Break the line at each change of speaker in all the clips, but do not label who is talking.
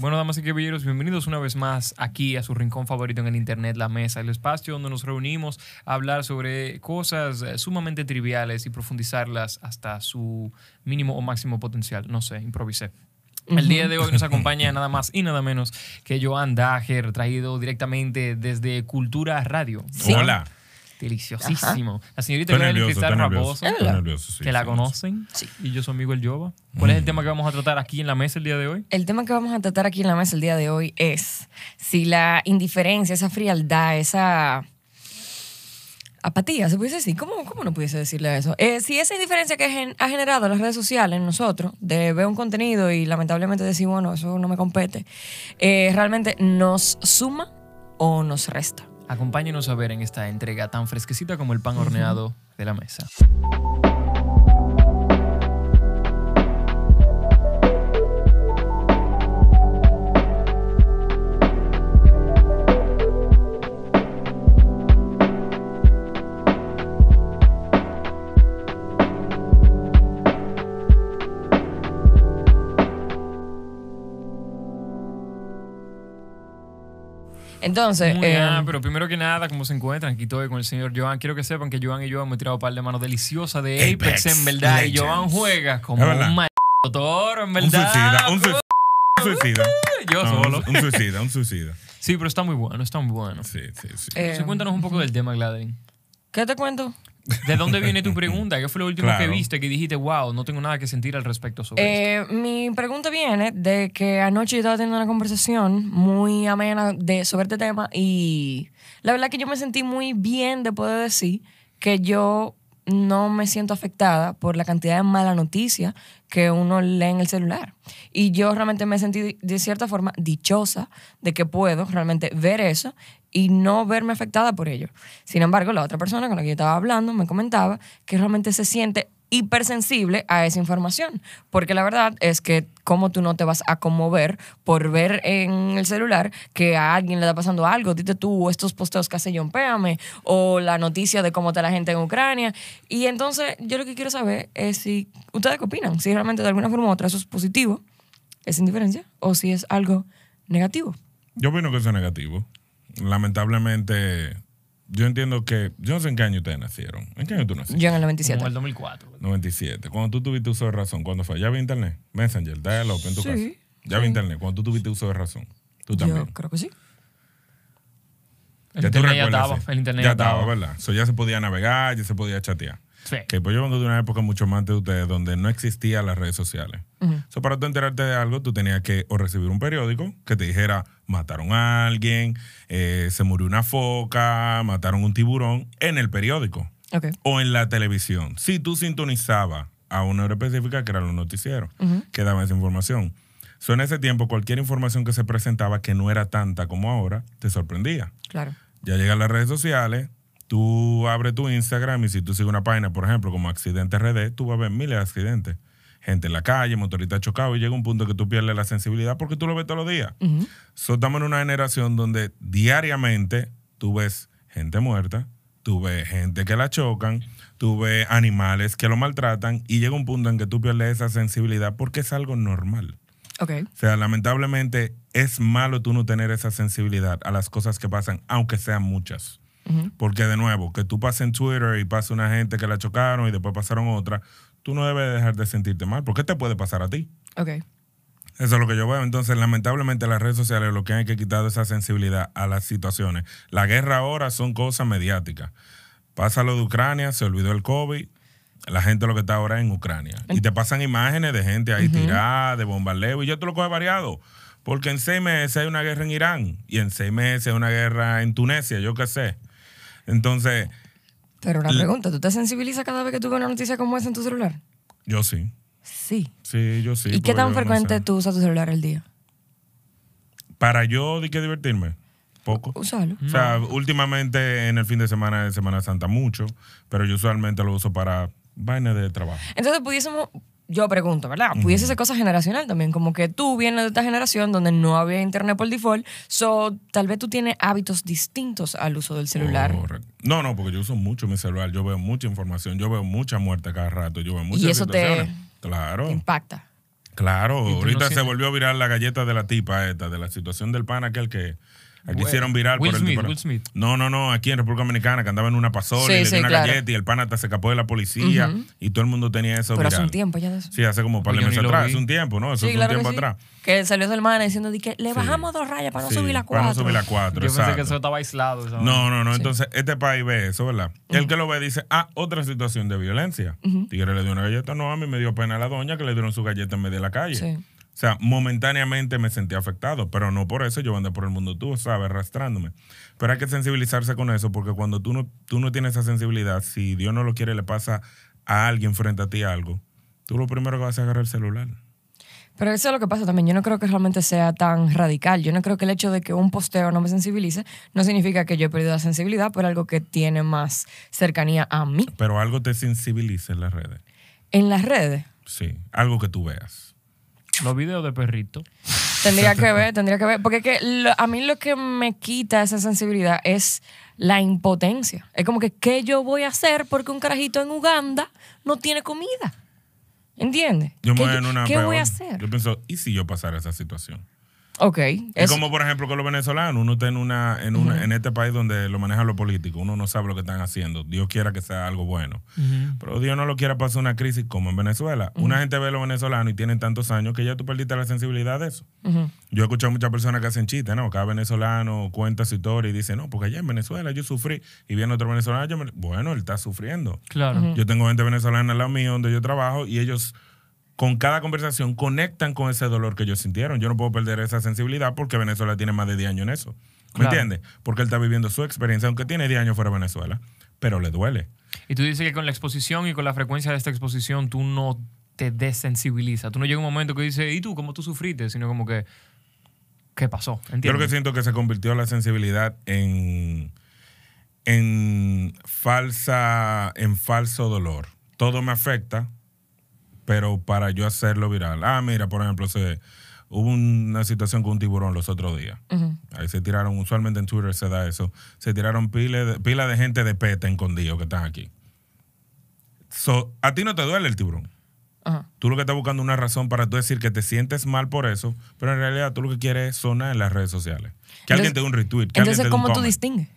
Bueno, damas y caballeros, bienvenidos una vez más aquí a su rincón favorito en el Internet, la mesa, el espacio donde nos reunimos a hablar sobre cosas eh, sumamente triviales y profundizarlas hasta su mínimo o máximo potencial. No sé, improvisé. El día de hoy nos acompaña nada más y nada menos que Joan Dager, traído directamente desde Cultura Radio.
Hola.
Deliciosísimo. La señorita
Estoy
Gabriela
nervioso,
Cristal
estoy nervioso.
Raposo,
Estoy nervioso, sí,
que la conocen.
Sí.
Y yo soy Miguel Yoba. ¿Cuál es el tema que vamos a tratar aquí en la mesa el día de hoy?
El tema que vamos a tratar aquí en la mesa el día de hoy es si la indiferencia, esa frialdad, esa apatía, ¿se pudiese decir? ¿Cómo, cómo no pudiese decirle eso? Eh, si esa indiferencia que gen- ha generado las redes sociales en nosotros, de ver un contenido y lamentablemente decir, bueno, eso no me compete, eh, realmente nos suma o nos resta.
Acompáñenos a ver en esta entrega tan fresquecita como el pan horneado de la mesa.
Entonces,
Muy
eh,
bien, pero primero que nada, ¿cómo se encuentran? Aquí estoy con el señor Joan. Quiero que sepan que Joan y yo hemos tirado un par de manos deliciosas de Apex,
Apex
en verdad. Y. Joan juega como un mal toro, en
Un
verdad.
suicida, un suicida. Un suicida.
Yo
No,
solo.
Un, un suicida, un suicida.
Sí, pero está muy bueno, está muy bueno.
Sí, sí, sí.
eh,
Entonces, cuéntanos un poco del tema, Gladys.
¿qué te cuento?
¿De dónde viene tu pregunta? ¿Qué fue lo último que viste que dijiste, wow, no tengo nada que sentir al respecto sobre esto?
Eh, mi pregunta viene de que anoche yo estaba teniendo una conversación muy amena de, sobre este tema y la verdad que yo me sentí muy bien de poder decir que yo no me siento afectada por la cantidad de mala noticia que uno lee en el celular. Y yo realmente me sentí de cierta forma dichosa de que puedo realmente ver eso y no verme afectada por ello. Sin embargo, la otra persona con la que yo estaba hablando me comentaba que realmente se siente hipersensible a esa información. Porque la verdad es que cómo tú no te vas a conmover por ver en el celular que a alguien le está pasando algo. Dite tú estos posteos que hace John Péame o la noticia de cómo está la gente en Ucrania. Y entonces yo lo que quiero saber es si ustedes qué opinan, si realmente de alguna forma u otra eso es positivo, esa indiferencia, o si es algo negativo.
Yo opino que eso es negativo. Lamentablemente, yo entiendo que. Yo no sé en qué año ustedes nacieron. ¿En qué año tú naciste?
Yo en el
Como
97.
en el 2004.
97. Cuando tú tuviste uso de razón, ¿cuándo fue? ¿Ya vi internet? Messenger, dial-up en tu
Sí,
casa. Ya vi internet. Cuando tú tuviste uso de razón. Tú también.
Yo creo que sí.
El
tú
internet ya
recuerdas,
estaba.
sí.
El internet
ya
ya
estaba,
estaba.
¿verdad? So, ya se podía navegar, ya se podía chatear.
Sí.
Que pues yo vengo de una época mucho más de ustedes donde no existían las redes sociales. So, para tú enterarte de algo, tú tenías que o recibir un periódico que te dijera mataron a alguien, eh, se murió una foca, mataron un tiburón en el periódico
Ok.
o en la televisión. Si tú sintonizabas a una hora específica, que eran los noticieros, que daban esa información. So, en ese tiempo, cualquier información que se presentaba que no era tanta como ahora, te sorprendía.
Claro.
Ya llegan las redes sociales, tú abres tu Instagram y si tú sigues una página, por ejemplo, como Accidente RD, tú vas a ver miles de accidentes. Gente en la calle, motorista chocado y llega un punto que tú pierdes la sensibilidad porque tú lo ves todos los días. So, estamos en una generación donde diariamente tú ves gente muerta, tú ves gente que la chocan, tú ves animales que lo maltratan y llega un punto en que tú pierdes esa sensibilidad porque es algo normal.
Ok.
O sea, lamentablemente es malo tú no tener esa sensibilidad a las cosas que pasan, aunque sean muchas. Porque de nuevo, que tú pases en Twitter y pase una gente que la chocaron y después pasaron otra, tú no debes dejar de sentirte mal, porque te puede pasar a ti.
Ok.
Eso es lo que yo veo. Entonces, lamentablemente las redes sociales lo que hay que quitar es esa sensibilidad a las situaciones. La guerra ahora son cosas mediáticas. Pasa lo de Ucrania, se olvidó el COVID, la gente lo que está ahora en Ucrania. Y te pasan imágenes de gente ahí tirada, de bombardeo, y yo te lo coge variado. Porque en seis meses hay una guerra en Irán, y en seis meses hay una guerra en Tunesia, yo qué sé. Entonces,
Pero una pregunta, ¿tú te sensibilizas cada vez que tú ves una noticia como esa en tu celular?
yo sí.
Sí.
Sí, yo sí.
¿Y qué tan frecuente tú usas tu celular al día?
Para yo, ¿de qué divertirme? Poco.
Usarlo.
O sea, últimamente en el fin de semana de Semana Santa mucho, pero yo usualmente lo uso para vainas de trabajo.
Entonces pudiésemos, yo pregunto, ¿verdad? Pudiese ser cosa generacional también, como que tú vienes de esta generación donde no había internet por default, so tal vez tú tienes hábitos distintos al uso del celular.
Correcto. No, no, porque yo uso mucho mi celular, yo veo mucha información, yo veo mucha muerte cada rato, yo veo muchas
eso te-.
Claro,
Te impacta.
Claro,
Y no
ahorita se volvió viral la galleta de la tipa esta, de la situación del pan aquel que aquí hicieron viral
Will
por el tipo-
Will Smith.
No, no, no, aquí en República Dominicana que andaba en una pasola
Sí,
y le
sí,
dio una
claro.
galleta y el pan hasta se escapó de la policía y todo el mundo tenía eso
Pero hace un tiempo ya de eso.
Sí, hace como un par de
Pues yo
meses atrás, hace un tiempo, ¿no? Eso
claro
un
que
tiempo
sí.
atrás.
Que salió su hermana diciendo de que le
Sí.
bajamos dos rayas para no
Sí,
subir la
Para no
cuatro.
subir la cuatro,
Yo pensé que
exacto.
eso estaba aislado. esa
No, no, no. Entonces, este país ve eso, ¿verdad? El que lo ve dice, ah, otra situación de violencia. Tigre le dio una galleta. No, a mí me dio pena la doña que le dieron su galleta en medio de la calle. O sea, momentáneamente me sentí afectado, pero no por eso yo andé por el mundo, tú sabes, arrastrándome. Pero hay que sensibilizarse con eso, porque cuando tú no, tú no tienes esa sensibilidad, si Dios no lo quiere, le pasa a alguien frente a ti algo, tú lo primero que vas a agarrar el celular.
Pero eso es lo que pasa también. Yo no creo que realmente sea tan radical. Yo no creo que el hecho de que un posteo no me sensibilice no significa que yo he perdido la sensibilidad por algo que tiene más cercanía a mí.
Pero algo te sensibiliza en las redes.
En las redes
Sí, algo que tú veas.
Los videos de perrito.
tendría que ver, tendría que ver. Porque es que lo- a mí lo que me quita esa sensibilidad es la impotencia. Es como que, ¿qué yo voy a hacer porque un carajito en Uganda no tiene comida? ¿Entiendes?
Yo me
¿Qué,
voy en una
¿qué
peor.
voy a hacer?
Yo pienso, ¿y si yo pasara esa situación?
Ok.
Es como, por ejemplo, con los venezolanos. Uno está en, una, en, una, en este país donde lo manejan los políticos. Uno no sabe lo que están haciendo. Dios quiera que sea algo bueno. Pero Dios no lo quiera pasar una crisis como en Venezuela. Una gente ve a los venezolanos y tienen tantos años que ya tú perdiste la sensibilidad de eso. Yo he escuchado muchas personas que hacen chistes, ¿no? Cada venezolano cuenta su historia y dice, no, porque allá en Venezuela yo sufrí. Y viene otro venezolano, yo me- bueno, él está sufriendo.
Claro.
Yo tengo gente venezolana al lado mío donde yo trabajo y ellos con cada conversación conectan con ese dolor que ellos sintieron. Yo no puedo perder esa sensibilidad porque Venezuela tiene más de 10 años en eso. ¿Me
Claro.
entiendes? Porque él está viviendo su experiencia, aunque tiene 10 años fuera de Venezuela, pero le duele.
Y tú dices que con la exposición y con la frecuencia de esta exposición tú no te desensibilizas. Tú no llega un momento que dices, ¿y tú cómo tú sufriste? Sino como que, ¿qué pasó?
Yo lo
¿Entiendes?
que siento que se convirtió la sensibilidad en, en falsa, en falso dolor. Todo me afecta, pero para yo hacerlo viral. Ah, mira, por ejemplo, se, hubo una situación con un tiburón los otros días. Ahí se tiraron, usualmente en Twitter se da eso, se tiraron pila de, pila de gente de peta escondido que están aquí. So, a ti no te duele el tiburón.
Ajá.
Tú lo que estás buscando es una razón para tú decir que te sientes mal por eso, pero en realidad tú lo que quieres es sonar en las redes sociales. Que alguien te dé un retweet, que alguien te
Entonces,
un
¿cómo tú distingues?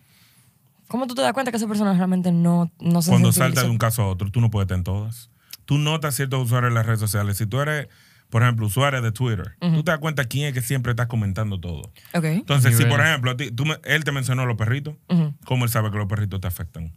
¿Cómo tú te das cuenta que esa persona realmente no, no se
Cuando salta de un caso a otro, tú no puedes estar en todas. Tú notas ciertos usuarios en las redes sociales. Si tú eres, por ejemplo, usuario de Twitter, tú te das cuenta quién es que siempre está comentando todo.
Ok.
Entonces, si por ejemplo, a ti- tú me- él te mencionó los perritos. ¿cómo él sabe que los perritos te afectan?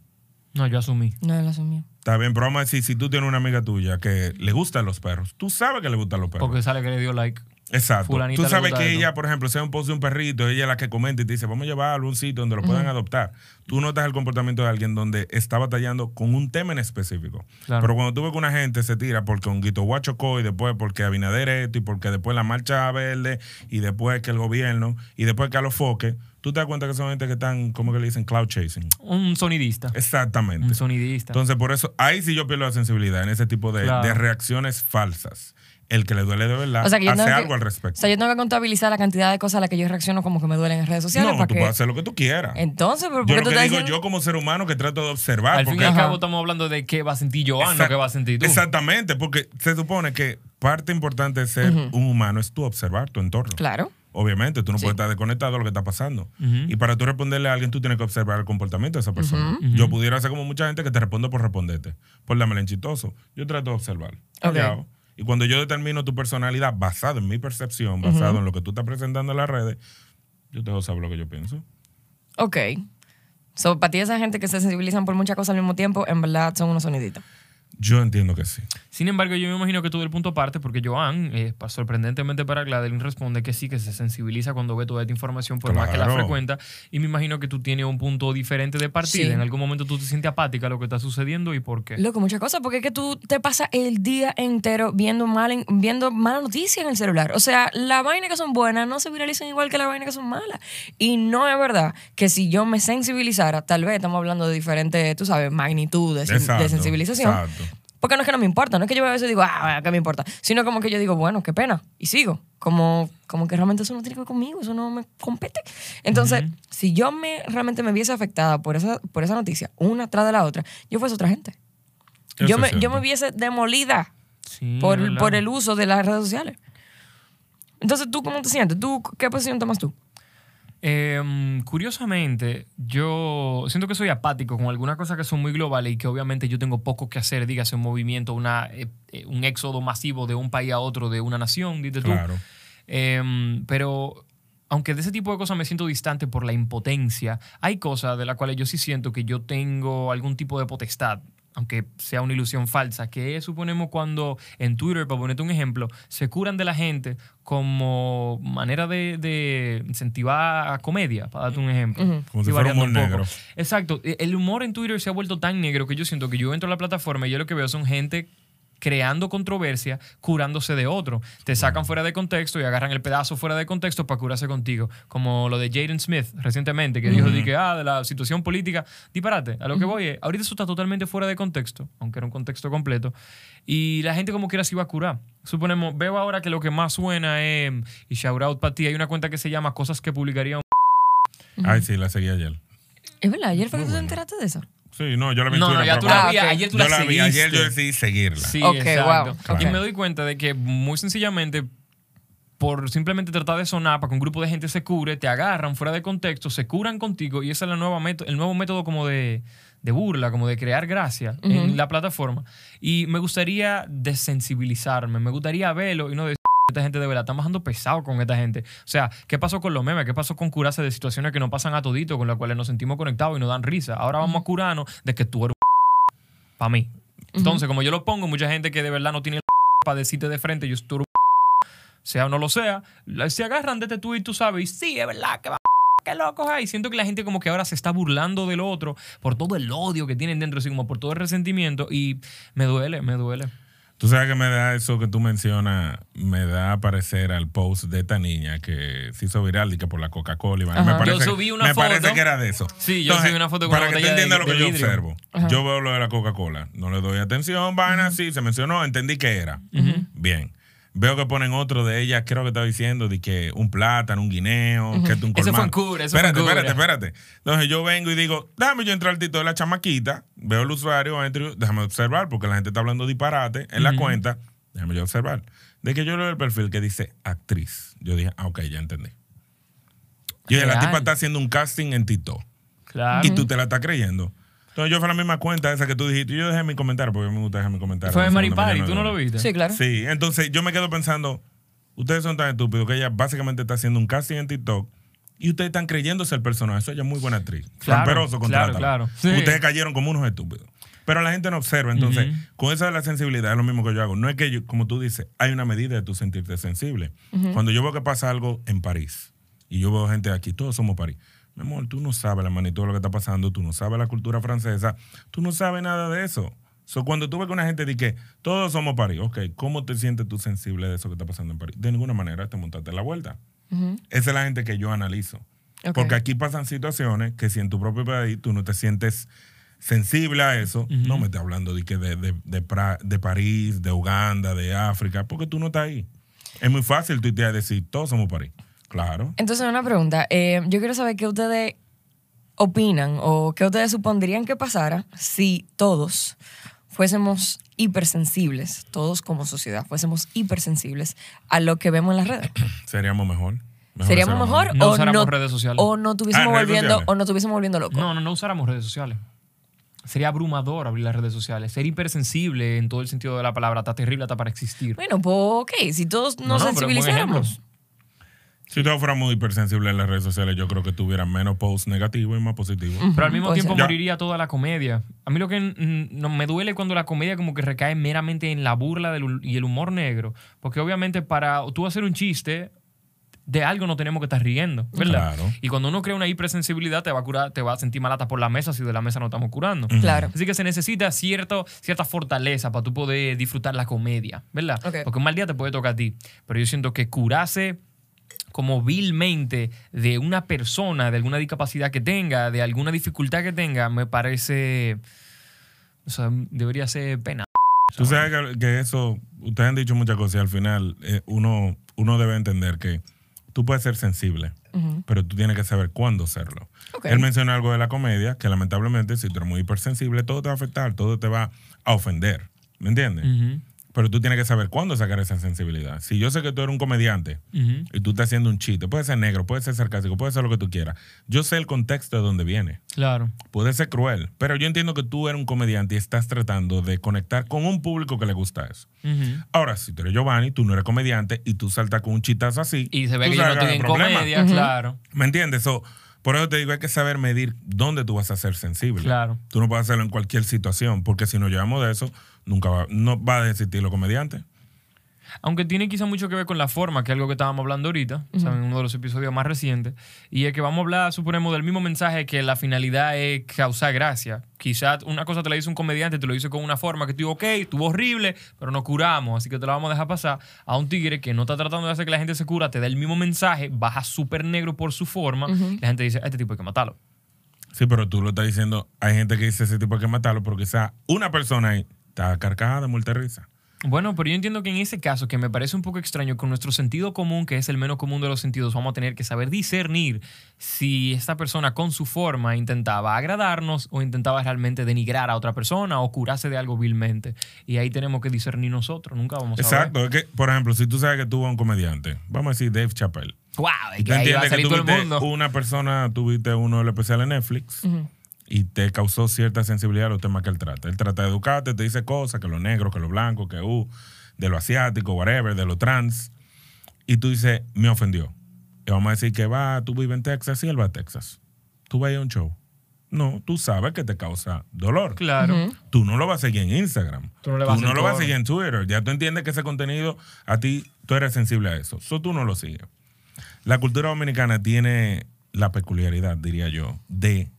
No, yo asumí.
No, él asumió.
Está bien, pero vamos a decir, si tú tienes una amiga tuya que le gustan los perros, tú sabes que le gustan los perros.
Porque sale que le dio like.
Exacto.
Fulanita
Tú sabes que ella, por ejemplo, sea un post de un perrito, ella es la que comenta y te dice, vamos a llevarlo a un sitio donde lo puedan adoptar. Tú notas el comportamiento de alguien donde está batallando con un tema en específico.
Claro.
Pero cuando tú ves que una gente se tira porque un guito guachocó y después porque Abinader esto y porque después la marcha verde y después que el gobierno y después que a los foques, tú te das cuenta que son gente que están, ¿cómo que le dicen? Cloud chasing.
Un sonidista.
Exactamente.
Un sonidista.
Entonces, por eso, ahí sí yo pierdo la sensibilidad en ese tipo de,
Claro.
de reacciones falsas. El que le duele de verdad
O sea, que yo
hace
que-
algo al respecto.
O sea, yo tengo que contabilizar la cantidad de cosas a las que yo reacciono como que me duelen en redes sociales.
no,
para
tú
que...
puedes hacer lo que tú quieras.
Entonces, ¿pero por
Yo lo
tú
que digo,
diciendo-
yo como ser humano que trato de observar.
Al fin y
porque
al cabo estamos hablando de qué va a sentir Joan, no
Exact-
qué va a sentir tú.
Exactamente, porque se supone que parte importante de ser un humano es tú observar tu entorno.
Claro.
Obviamente, tú no
Sí.
puedes estar desconectado de lo que está pasando. Y para tú responderle a alguien, tú tienes que observar el comportamiento de esa persona. Yo pudiera ser como mucha gente que te responde por responderte, por la melenchitoso. Yo trato de observar.
Ok.
Y cuando yo determino tu personalidad basado en mi percepción, basado en lo que tú estás presentando en las redes, yo te dejo saber lo que yo pienso.
Ok. So, para ti, esa gente que se sensibilizan por muchas cosas al mismo tiempo, en verdad son unos soniditos.
Yo entiendo que sí.
Sin embargo, yo me imagino que tú del punto aparte, porque Joan, eh, sorprendentemente para Gladeline, responde que sí, que se sensibiliza cuando ve toda esta información, por más que la frecuenta. Y me imagino que tú tienes un punto diferente de partida.
Sí.
En algún momento tú te sientes apática a lo que está sucediendo y por qué.
Loco, muchas cosas, porque es que tú te pasas el día entero viendo, mal en- viendo mala noticia en el celular. O sea, las vainas que son buenas no se viralizan igual que las vainas que son malas. Y no es verdad que si yo me sensibilizara, tal vez estamos hablando de diferentes, tú sabes, magnitudes
Exacto,
de sensibilización.
exacto.
Porque no es que no me importa, no es que yo a veces digo, ah, ¿qué me importa? Sino como que yo digo, bueno, qué pena, y sigo. Como, como que realmente eso no tiene que ver conmigo, eso no me compete. Entonces, si yo me realmente me viese afectada por esa, por esa noticia, una tras de la otra, yo fuese otra gente.
Eso
Yo me, yo me viese demolida.
Sí,
por, por el uso de las redes sociales. Entonces, ¿tú cómo te sientes? ¿Tú, ¿Qué posición tomas tú?
Em, curiosamente, yo siento que soy apático con algunas cosas que son muy globales y que obviamente yo tengo poco que hacer, dígase un movimiento, una, eh, eh, un éxodo masivo de un país a otro, de una nación, dices tú.
Claro.
Em, pero aunque de ese tipo de cosas me siento distante por la impotencia, hay cosas de las cuales yo sí siento que yo tengo algún tipo de potestad, aunque sea una ilusión falsa, que es, suponemos, cuando en Twitter, para ponerte un ejemplo, se curan de la gente como manera de, de incentivar a comedia, para darte un ejemplo.
Como si fuera humor
un poco.
negro.
Exacto. E- El humor en Twitter se ha vuelto tan negro que yo siento que yo entro a la plataforma y yo lo que veo son gente creando controversia, curándose de otro. Te sacan fuera de contexto y agarran el pedazo fuera de contexto para curarse contigo. Como lo de Jaden Smith recientemente, que dijo de que, ah, de la situación política. Disparate. A lo que voy es, ahorita eso está totalmente fuera de contexto, aunque era un contexto completo. Y la gente como quiera se iba a curar. Suponemos, veo ahora que lo que más suena es, y shout out para ti, hay una cuenta que se llama Cosas que publicaría un
Ay, sí, la seguí ayer.
Es verdad, ayer fue que tú te enteraste de eso.
Sí, no, yo la vi
No, no, ya tú la vi, ayer tú
Yo
la
vi, ayer yo decidí seguirla.
Sí,
Ok,
exacto.
wow.
Y me doy cuenta de que muy sencillamente por simplemente tratar de sonar para que un grupo de gente se cure, te agarran fuera de contexto, se curan contigo y ese es la nueva método, el nuevo método como de, de burla, como de crear gracia en la plataforma. Y me gustaría desensibilizarme, me gustaría verlo y no decir esta gente de verdad está bajando pesado con esta gente. O sea, ¿qué pasó con los memes? ¿Qué pasó con curarse de situaciones que nos pasan a todito, con las cuales nos sentimos conectados y nos dan risa? Ahora vamos a curarnos de que tú eres un para mí. Entonces, como yo lo pongo, mucha gente que de verdad no tiene para decirte de frente, yo estoy sea o no lo sea, se agarran de este tweet, tú sabes, y sí, es verdad que va qué loco hay. Siento que la gente como que ahora se está burlando del otro por todo el odio que tienen dentro, así como por todo el resentimiento y me duele, me duele.
Tú sabes que me da eso que tú mencionas, me da a parecer al post de esta niña que se hizo viral y que por la Coca-Cola me parece,
Yo subí una
me
foto.
parece que era de eso.
Sí, yo subí una foto con
Para
una
que tú entiendas lo que yo
vidrio.
observo. Yo veo lo de la Coca-Cola, no le doy atención, vaina, sí, se mencionó, entendí que era. Bien. Veo que ponen otro de ellas, creo que estaba diciendo, de que un plátano, un guineo, que es un
Ese fue
colmán.
en Cura, ese fue en
Espérate,
Cura.
espérate, espérate. Entonces yo vengo y digo, déjame yo entrar al título de la chamaquita, veo el usuario, entro, déjame observar, porque la gente está hablando disparate en la cuenta, déjame yo observar. De que yo leo el perfil que dice actriz. Yo dije, ah, ok, ya entendí. Y la
Real.
tipa está haciendo un casting en TikTok.
Claro.
Y tú te la estás creyendo. Entonces yo fue la misma cuenta esa que tú dijiste. y Yo dejé mi comentario porque me gusta dejar mi comentario.
Fue de
las
Mari
seis de la
Pari,
mañana,
¿tú no lo viste?
Sí, claro.
Sí, entonces yo me quedo pensando, ustedes son tan estúpidos que ella básicamente está haciendo un casting en TikTok y ustedes están creyéndose el personaje. Eso ella es muy buena actriz.
Claro, claro, claro. Sí.
Ustedes cayeron como unos estúpidos. Pero la gente no observa. Entonces, con esa de la sensibilidad es lo mismo que yo hago. No es que, yo, como tú dices, hay una medida de tú sentirte sensible. Cuando yo veo que pasa algo en París y yo veo gente aquí, todos somos París. Mi amor, tú no sabes la magnitud de lo que está pasando, tú no sabes la cultura francesa, tú no sabes nada de eso. So, cuando tú ves que una gente dice que todos somos París, ok, ¿cómo te sientes tú sensible de eso que está pasando en París? De ninguna manera te montaste la vuelta. Esa es la gente que yo analizo.
Ok.
Porque aquí pasan situaciones que si en tu propio país tú no te sientes sensible a eso, no me estás hablando de, que de, de, de, Pra- de París, de Uganda, de África, porque tú no estás ahí. Es muy fácil tuitear y decir, todos somos París. Claro.
Entonces, una pregunta. Eh, yo quiero saber qué ustedes opinan o qué ustedes supondrían que pasara si todos fuésemos hipersensibles, todos como sociedad, fuésemos hipersensibles a lo que vemos en las redes.
Seríamos mejor. Mejor
¿Seríamos mejor
humanos.
No
o,
usáramos
no,
redes sociales.
o no tuviésemos
Ah,
volviendo
sociales.
o no tuviésemos volviendo locos?
No, no, no usáramos redes sociales. Sería abrumador abrir las redes sociales. Ser hipersensible en todo el sentido de la palabra. Está terrible hasta para existir.
Bueno, pues ok, si todos nos
No,
sensibilizáramos.
Si todos fuéramos hipersensibles en las redes sociales, yo creo que tuvieran menos posts negativos y más positivos.
Pero al mismo
Puede
tiempo
ser.
moriría toda la comedia. A mí lo que no, me duele cuando la comedia como que recae meramente en la burla del y el humor negro. Porque obviamente para tú hacer un chiste, de algo no tenemos que estar riendo, ¿verdad?
Claro.
Y cuando uno crea una hipersensibilidad, te va a curar, te va a sentir malata por la mesa si de la mesa no estamos curando.
Claro.
Así que se necesita cierto, cierta fortaleza para tú poder disfrutar la comedia, ¿verdad? Porque un mal día te puede tocar a ti. Pero yo siento que curarse como vilmente de una persona, de alguna discapacidad que tenga, de alguna dificultad que tenga, me parece. O sea, debería ser pena.
Tú sabes que, que eso, ustedes han dicho muchas cosas y al final eh, uno, uno debe entender que tú puedes ser sensible, pero tú tienes que saber cuándo serlo. Él mencionó algo de la comedia, que lamentablemente si tú eres muy hipersensible, todo te va a afectar, todo te va a ofender. ¿Me entiendes?
Ujú.
Pero tú tienes que saber cuándo sacar esa sensibilidad. Si yo sé que tú eres un comediante y tú estás haciendo un chiste, puede ser negro, puede ser sarcástico, puede ser lo que tú quieras. Yo sé el contexto de dónde viene.
Claro.
Puede ser cruel, pero yo entiendo que tú eres un comediante y estás tratando de conectar con un público que le gusta eso. Ahora, si tú eres Giovanni, tú no eres comediante y tú saltas con un chistazo así.
Y se ve que yo no
sabes
estoy
hay
en
problema.
comedia, claro.
¿Me entiendes? So, por eso te digo, hay que saber medir dónde tú vas a ser sensible.
Claro.
Tú no puedes hacerlo en cualquier situación, porque si nos llevamos de eso, nunca va, no va a existir los comediantes.
Aunque tiene quizá mucho que ver con la forma, que es algo que estábamos hablando ahorita, o sea, en uno de los episodios más recientes, y es que vamos a hablar, suponemos, del mismo mensaje que la finalidad es causar gracia. Quizás una cosa te la dice un comediante, te lo dice con una forma que tú ok, estuvo horrible, pero nos curamos, así que te la vamos a dejar pasar a un tigre que no está tratando de hacer que la gente se cura, te da el mismo mensaje, baja súper negro por su forma, y la gente dice, a este tipo hay que matarlo.
Sí, pero tú lo estás diciendo, hay gente que dice ese tipo hay que matarlo, pero quizá una persona ahí está carcajada de muerte risa.
Bueno, pero yo entiendo que en ese caso, que me parece un poco extraño, con nuestro sentido común, que es el menos común de los sentidos, vamos a tener que saber discernir si esta persona con su forma intentaba agradarnos o intentaba realmente denigrar a otra persona o curarse de algo vilmente. Y ahí tenemos que discernir nosotros, nunca vamos a
Exacto, es que, por ejemplo, si tú sabes que eres un comediante, vamos a decir Dave Chappelle.
¡Wow!
Tú
que ahí va a
entiendes que
salir todo el mundo.
una persona, tuviste uno del especial en Netflix y te causó cierta sensibilidad a los temas que él trata. Él trata de educarte, te dice cosas, que lo negro, que lo blanco, que uh, de lo asiático, whatever, de lo trans. Y tú dices, me ofendió. Y vamos a decir que va, tú vives en Texas y él va a Texas. Tú vas a ir a un show. No, tú sabes que te causa dolor.
Claro.
Tú no lo vas a seguir en Instagram.
Tú no le vas a hacer
lo vas a seguir en Twitter. Ya tú entiendes que ese contenido, a ti, tú eres sensible a eso. Eso tú no lo sigues. La cultura dominicana tiene la peculiaridad, diría yo, de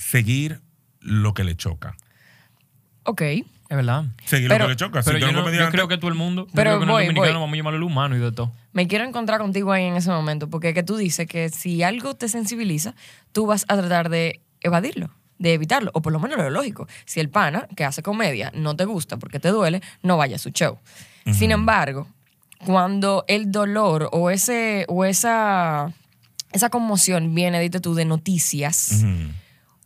seguir lo que le choca.
Ok.
Es verdad.
Seguir
Pero-
lo que le choca.
Pero
si
yo, no- yo creo que todo el mundo, yo
Pero
creo que en
voy,
el dominicano
voy.
vamos a llamarlo el humano y de todo.
Me quiero encontrar contigo ahí en ese momento, porque que tú dices que si algo te sensibiliza, tú vas a tratar de evadirlo, de evitarlo, o por lo menos lo lógico. Si el pana que hace comedia no te gusta porque te duele, no vaya a su show. Sin embargo, cuando el dolor o ese o esa esa conmoción viene, dite tú, de noticias.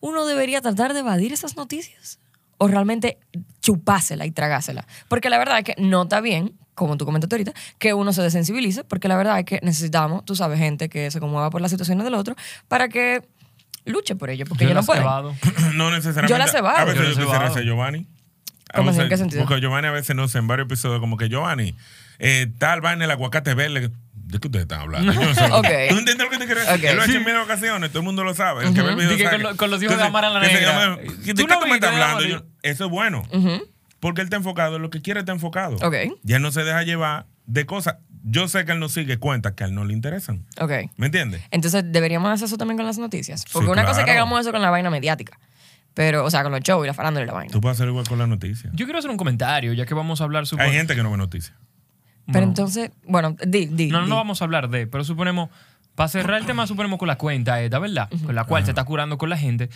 Uno debería tratar de evadir esas noticias o realmente chupásela y tragársela. Porque la verdad es que no está bien, como tú comentaste ahorita, que uno se desensibilice, porque la verdad es que necesitamos, tú sabes, gente que se conmueva por las situaciones del otro para que luche por ello, porque
Yo
yo, no puedo.
no necesariamente.
Yo la cebado.
A veces
Yo
yo, ser Giovanni. A
¿Cómo así? ¿En
veces-
qué sentido?
Porque Giovanni a veces, no sé, en varios episodios, como que Giovanni, eh, tal vaina el aguacate verde. ¿De qué ustedes están hablando? Yo no sé.
Ok.
¿Tú entiendes lo que te quiero decir?
Ok.
Él lo ha hecho
Sí.
en mil ocasiones, todo el mundo lo sabe. El que ve el video
Dije
sabe
con lo- con los hijos de
Entonces,
Amara la Negra.
¿De
¿Tú
qué
no
tú me estás
de
hablando? Yo- Eso es bueno. Porque él está enfocado en lo que quiere estar enfocado.
Ok.
Ya él no se deja llevar de cosas. Yo sé que él no sigue cuentas que a él no le interesan.
Ok.
¿Me entiendes?
Entonces deberíamos hacer eso también con las noticias. Porque
Sí,
una cosa es que hagamos eso con la vaina mediática. Pero, o sea, con los shows y la farándula y la vaina.
Tú puedes hacer igual con la noticia.
Yo quiero hacer un comentario, ya que vamos a hablar sobre...
Hay gente que no ve noticias.
Pero entonces, bueno, di, di.
No, no,
di.
no vamos a hablar de, pero suponemos, para cerrar el tema, suponemos con la cuenta esta, ¿verdad? Con la cual se está curando con la gente.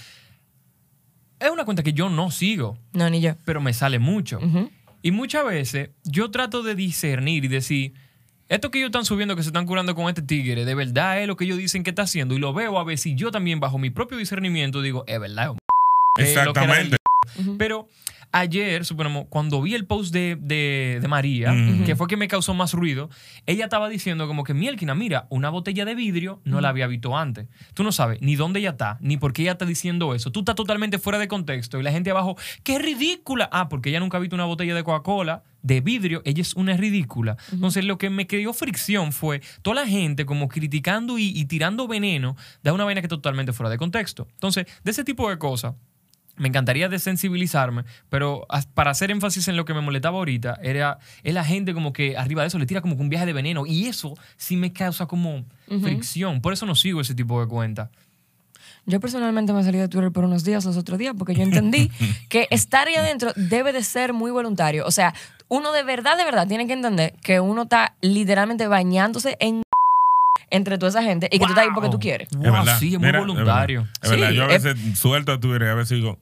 Es una cuenta que yo no sigo,
No, ni yo.
pero me sale mucho. Y muchas veces yo trato de discernir y decir, esto que ellos están subiendo, que se están curando con este tigre, de verdad es lo que ellos dicen que está haciendo. Y lo veo a ver si yo también, bajo mi propio discernimiento, digo, es verdad. es lo que era
Exactamente.
pero ayer, suponemos, cuando vi el post de, de- de María, que fue que me causó más ruido, ella estaba diciendo como que, Mielkina, mira, una botella de vidrio no la había visto antes. Tú no sabes ni dónde ella está, ni por qué ella está diciendo eso. Tú estás totalmente fuera de contexto y la gente abajo, ¡qué ridícula! Ah, porque ella nunca ha visto una botella de Coca-Cola de vidrio, ella es una ridícula. Entonces, lo que me creó fricción fue toda la gente como criticando y, y tirando veneno de una vaina que totalmente fuera de contexto. Entonces, de ese tipo de cosas, me encantaría desensibilizarme, pero para hacer énfasis en lo que me molestaba ahorita, era es la gente como que arriba de eso le tira como que un viaje de veneno y eso sí me causa como fricción. Por eso no sigo ese tipo de cuentas.
Yo personalmente me salí de Twitter por unos días, los otros días, porque yo entendí que estar ahí adentro debe de ser muy voluntario. O sea, uno de verdad, de verdad, tiene que entender que uno está literalmente bañándose en entre toda esa gente y que tú estás ahí porque tú quieres.
Wow,
Es verdad.
sí, es muy
Mira,
voluntario.
Es verdad.
Sí,
Yo a
es-
veces suelto a Twitter y a veces digo,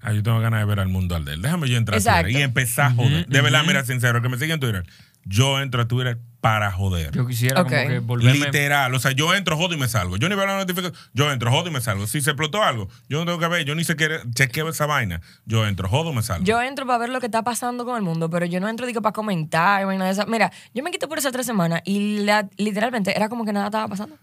"Ay, yo tengo ganas de ver al mundo al de él. Déjame yo entrar a
Exacto.
Twitter y empezar a joder.
Ujú,
De verdad, mira, sincero, que me sigue en Twitter. Yo entro a Twitter para joder.
Yo quisiera
Ok.
como que volverme...
Literal, o sea, yo entro, jodo y me salgo. Yo ni veo la notificación, yo entro, jodo y me salgo. Si se explotó algo, yo no tengo que ver, yo ni siquiera chequeo esa vaina. Yo entro, jodo y me salgo.
Yo entro para ver lo que está pasando con el mundo, pero yo no entro digo, para comentar, vaina de esa. Mira, yo me quité por esas tres semanas y la- literalmente era como que nada estaba pasando.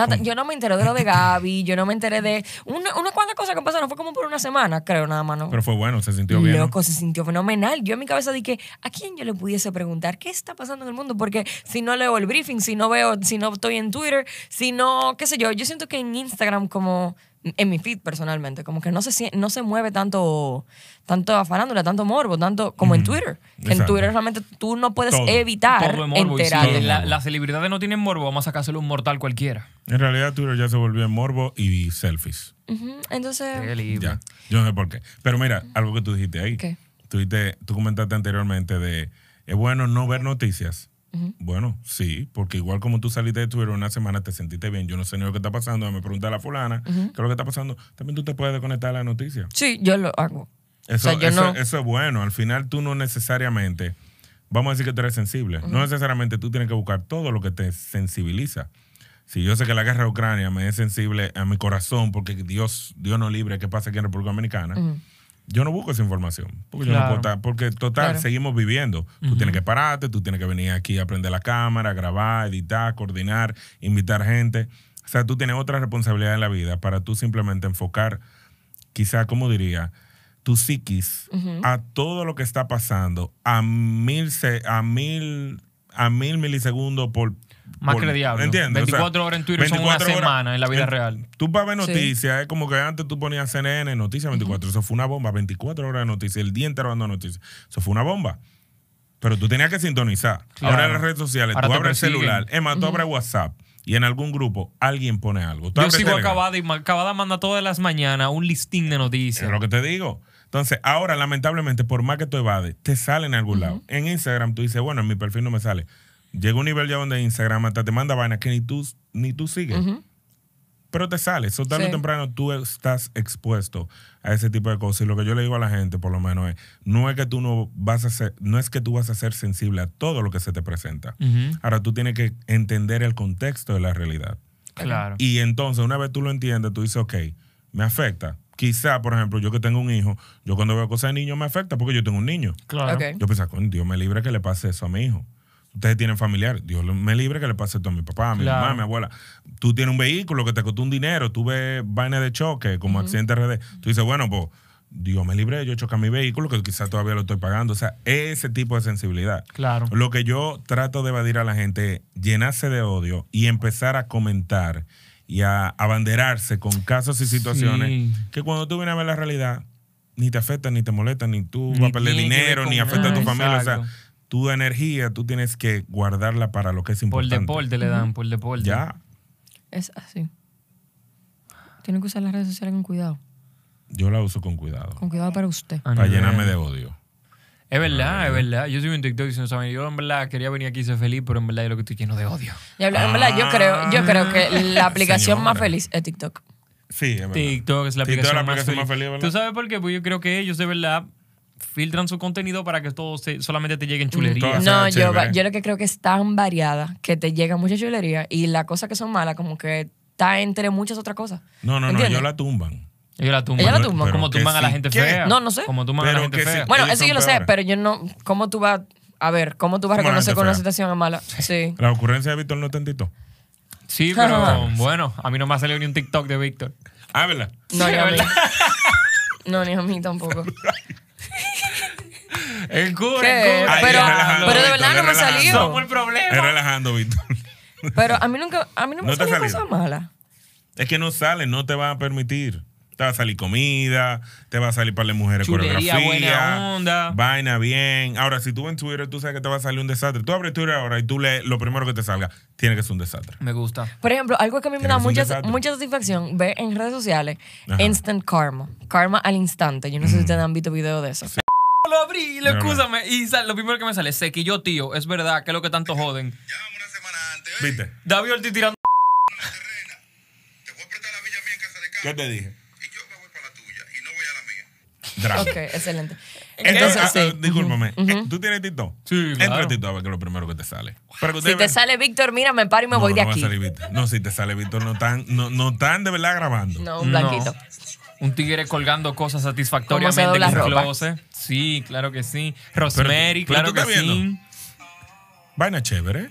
Nada, yo no me enteré de lo de Gaby, yo no me enteré de una, una cuantas cosas que pasaron, fue como por una semana, creo, nada más, ¿no?
Pero fue bueno, se sintió bien. ¿no?
Loco, se sintió fenomenal. Yo en mi cabeza dije, ¿a quién yo le pudiese preguntar qué está pasando en el mundo? Porque si no leo el briefing, si no veo, si no estoy en Twitter, si no, qué sé yo, yo siento que en Instagram como en mi feed personalmente, como que no se no se mueve tanto tanto farándula, tanto morbo, tanto como en Twitter. En. Twitter realmente tú no puedes
Todo.
evitar
Todo es morbo.
enterarte.
la- las celebridades no tienen morbo, vamos a sacárselo a un mortal cualquiera.
En realidad, Twitter ya se volvió en morbo y selfies.
Entonces.
Ya. Yo no sé por qué. Pero mira, algo que tú dijiste ahí.
¿Qué?
Tú, dijiste- tú comentaste anteriormente de, es bueno no ver noticias. Bueno, sí, porque igual como tú saliste de Twitter una semana, te sentiste bien. Yo no sé ni lo que está pasando. Me pregunta a la fulana qué es lo que está pasando. También tú te puedes desconectar de la noticia.
sí, yo lo hago.
Eso,
O sea, yo
eso,
no-
eso es bueno. Al final tú no necesariamente, vamos a decir que tú eres sensible. No necesariamente tú tienes que buscar todo lo que te sensibiliza. Si yo sé que la guerra de Ucrania me es sensible a mi corazón porque Dios, Dios no libre que pase aquí en República Dominicana, yo no busco esa información. Porque, yo no
Claro.
puedo estar- porque total,
Claro.
seguimos viviendo. Tú tienes que pararte, tú tienes que venir aquí a prender la cámara, grabar, editar, coordinar, invitar gente. O sea, tú tienes otra responsabilidad en la vida para tú simplemente enfocar, quizá, como diría, tu psiquis a todo lo que está pasando a mil, se- a mil, a mil milisegundos por...
Más
por-
que el diablo.
¿Entiendes? O sea,
24 horas en Twitter son una
24 horas-
semana en la vida real.
Tú para ver
Sí.
noticias, es como que antes tú ponías CNN, noticias 24. Eso fue una bomba, 24 horas de noticias, el día entero dando noticias. Eso fue una bomba. Pero tú tenías que sintonizar.
Claro.
Ahora en las redes sociales,
Ahora
tú abres el
persiguen.
celular, es más, tú abres WhatsApp y en algún grupo alguien pone algo. Tú
Yo sigo acabada y acabada manda todas las mañanas un listín de
Es
noticias.
lo que te digo. Entonces, ahora, lamentablemente, por más que tú evades, te sale en algún lado. En Instagram tú dices, bueno, en mi perfil no me sale. Llega un nivel ya donde Instagram hasta te manda vainas que ni tú, ni tú sigues. Pero te sale. Eso tarde o temprano tú estás expuesto a ese tipo de cosas. Y lo que yo le digo a la gente, por lo menos, es, no es que tú no vas a ser, no es que tú vas a ser sensible a todo lo que se te presenta. Ahora tú tienes que entender el contexto de la realidad.
Claro.
Y entonces, una vez tú lo entiendes, tú dices, ok, me afecta. Quizá, por ejemplo, yo que tengo un hijo, yo cuando veo cosas de niños me afecta porque yo tengo un niño.
Claro.
Ok.
Yo pienso, "Coño, Dios me libre que le pase eso a mi hijo. Ustedes tienen familiar, Dios me libre que le pase esto a mi papá, a mi
Claro.
mamá, a mi abuela. Tú tienes un vehículo que te costó un dinero, tú ves vaina de choque como accidente RD. Tú dices, bueno, pues Dios me libre, yo chocar mi vehículo que quizás todavía lo estoy pagando. O sea, ese tipo de sensibilidad.
Claro.
Lo que yo trato de evadir a la gente es llenarse de odio y empezar a comentar y a abanderarse con casos y situaciones
Sí.
que cuando tú vienes a ver la realidad, ni te afectan, ni te molestan, ni tú
Ni
vas a perder dinero, ni afecta a tu familia. O sea, tu energía tú tienes que guardarla para lo que es
Por
importante.
deporte le dan, por deporte.
Ya.
Es así. Tienen que usar las redes sociales con cuidado.
Yo la uso con cuidado.
Con cuidado para usted.
Ah,
para llenarme de odio.
Es verdad, es verdad. Yo soy un TikTok diciendo, ¿saben? Yo en verdad quería venir aquí y ser feliz, pero en verdad yo lo que estoy lleno de odio.
Y en verdad, yo creo, yo creo que la aplicación más feliz es TikTok.
Sí, es verdad.
TikTok es la
TikTok
aplicación,
la
más,
aplicación más
feliz.
feliz, ¿verdad?
¿Tú sabes por qué? Pues yo creo que ellos de verdad filtran su contenido para que todo se- solamente te lleguen chulerías.
Todo sea
No, yo, yo lo que creo que es tan variada que te llega mucha chulería y las cosas que son malas como que está entre muchas otras cosas.
No, no, no, ellos la tumban.
Ellos la tumban.
Ellos la tumban.
Como tumban a la gente
¿Qué?
fea.
No, no sé.
Como tumban a la gente fea.
Bueno,
Ellos
eso yo lo sé, pero yo no. ¿Cómo tú vas a ver? ¿Cómo tú vas a reconocer cuando una situación es mala? Sí.
La ocurrencia de Víctor no te tentito.
Sí, pero bueno, a mí no me ha salido ni un TikTok de Víctor.
Ah, ¿verdad?
No, ni a mí. No, ni a mí tampoco.
El cura,
Pero,
es
de verdad no
es
me ha salido.
Somos el problema.
Es relajando, Víctor.
Pero a mí nunca, a mí no me
¿No te ha salido?
cosas malas.
Es que no sale, no te va a permitir. Te va a salir comida, te va a salir para las mujeres
Chulería,
coreografía,
buena onda.
vaina bien. Ahora, si tú en Twitter, tú sabes que te va a salir un desastre. Tú abres Twitter ahora y tú lees lo primero que te salga. Tiene que ser un desastre.
Me gusta.
Por ejemplo, algo que a mí me da mucha, mucha satisfacción ver en redes sociales,
Ajá.
instant karma. Karma al instante. Yo no sé si ustedes han visto videos de eso.
Lo abrí y lo excúsame. Y sal- lo primero que me sale, se yo, tío. Es verdad, que es lo que tanto joden.
Llámame una semana antes. ¿eh?
¿Viste?
David Ortiz tirando.
Terrena. Te voy
Drama.
Ok, excelente.
Entonces,
sí.
ah, ah, discúlpame, eh, ¿tú tienes TikTok?
Sí,
Entra
claro.
a TikTok a ver qué es lo primero que te sale. Pero que
Si te
ven-
sale Víctor, mira, me paro y me voy
no,
de
no va a
aquí.
salir Víctor. No, si te sale Víctor, no tan, no, no tan de verdad grabando.
No, un blanquito.
Un tigre colgando cosas
Cómo se
satisfactoriamente
dobla
en el
ropa.
closet. Sí, claro que sí. Rosemary,
pero
claro que sí.
Vaina chévere.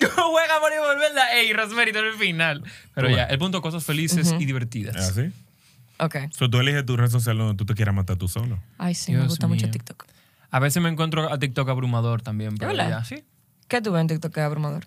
Juega por ¿verdad? Ey, Rosemary, todo el final. Pero ya, el punto, cosas felices y divertidas.
¿Es así?
Ok.
So, tú eliges tu red social donde tú te quieras matar tú solo.
Ay, sí, me gusta mucho. TikTok.
A veces me encuentro a TikTok abrumador también. Pero
verdad?
ya, sí.
¿Qué tú ves en TikTok que es abrumador?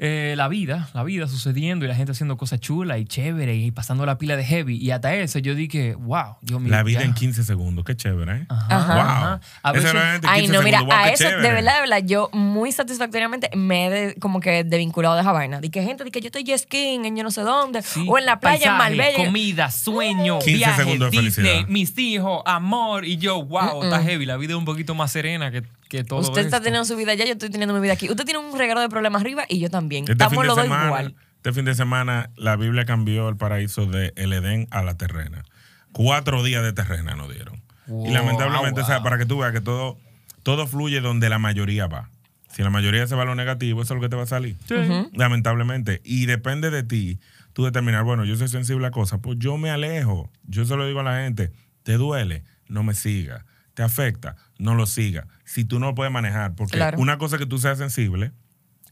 Eh, la vida, la vida sucediendo y la gente haciendo cosas chulas y chévere y pasando la pila de heavy. Y hasta eso yo dije, wow, Dios mío.
La vida
ya.
en 15 segundos. Qué chévere, ¿eh?
Ajá,
Wow.
ajá. A veces-
Ay,
15
no, mira,
segundos. Wow,
a eso, de verdad, de verdad, yo muy satisfactoriamente me he de- como que desvinculado de esa vaina. Que gente, de que yo estoy jet skiing en yo no sé dónde,
Sí.
o en la playa en Marbella.
Comida, sueño,
15
viaje,
segundos de
Disney,
felicidad.
mis hijos, amor. Y yo, wow, está heavy. La vida es un poquito más serena que, que todo
Usted está
esto.
teniendo su vida allá, yo estoy teniendo mi vida aquí. Usted tiene un regalo de problemas arriba y yo también.
Este
Estamos los dos igual.
este fin de semana, la Biblia cambió el paraíso de el Edén a la terrena. Cuatro días de terrena nos dieron.
Wow,
y lamentablemente, o sea,
wow.
para que tú veas que todo, todo fluye donde la mayoría va. Si la mayoría se va a lo negativo, eso es lo que te va a salir. Lamentablemente. Y depende de ti, tú determinar, bueno, yo soy sensible a cosas, pues yo me alejo. Yo se lo digo a la gente, te duele, no me siga. Te afecta, no lo siga. Si tú no lo puedes manejar, porque
Claro.
una cosa es que tú seas sensible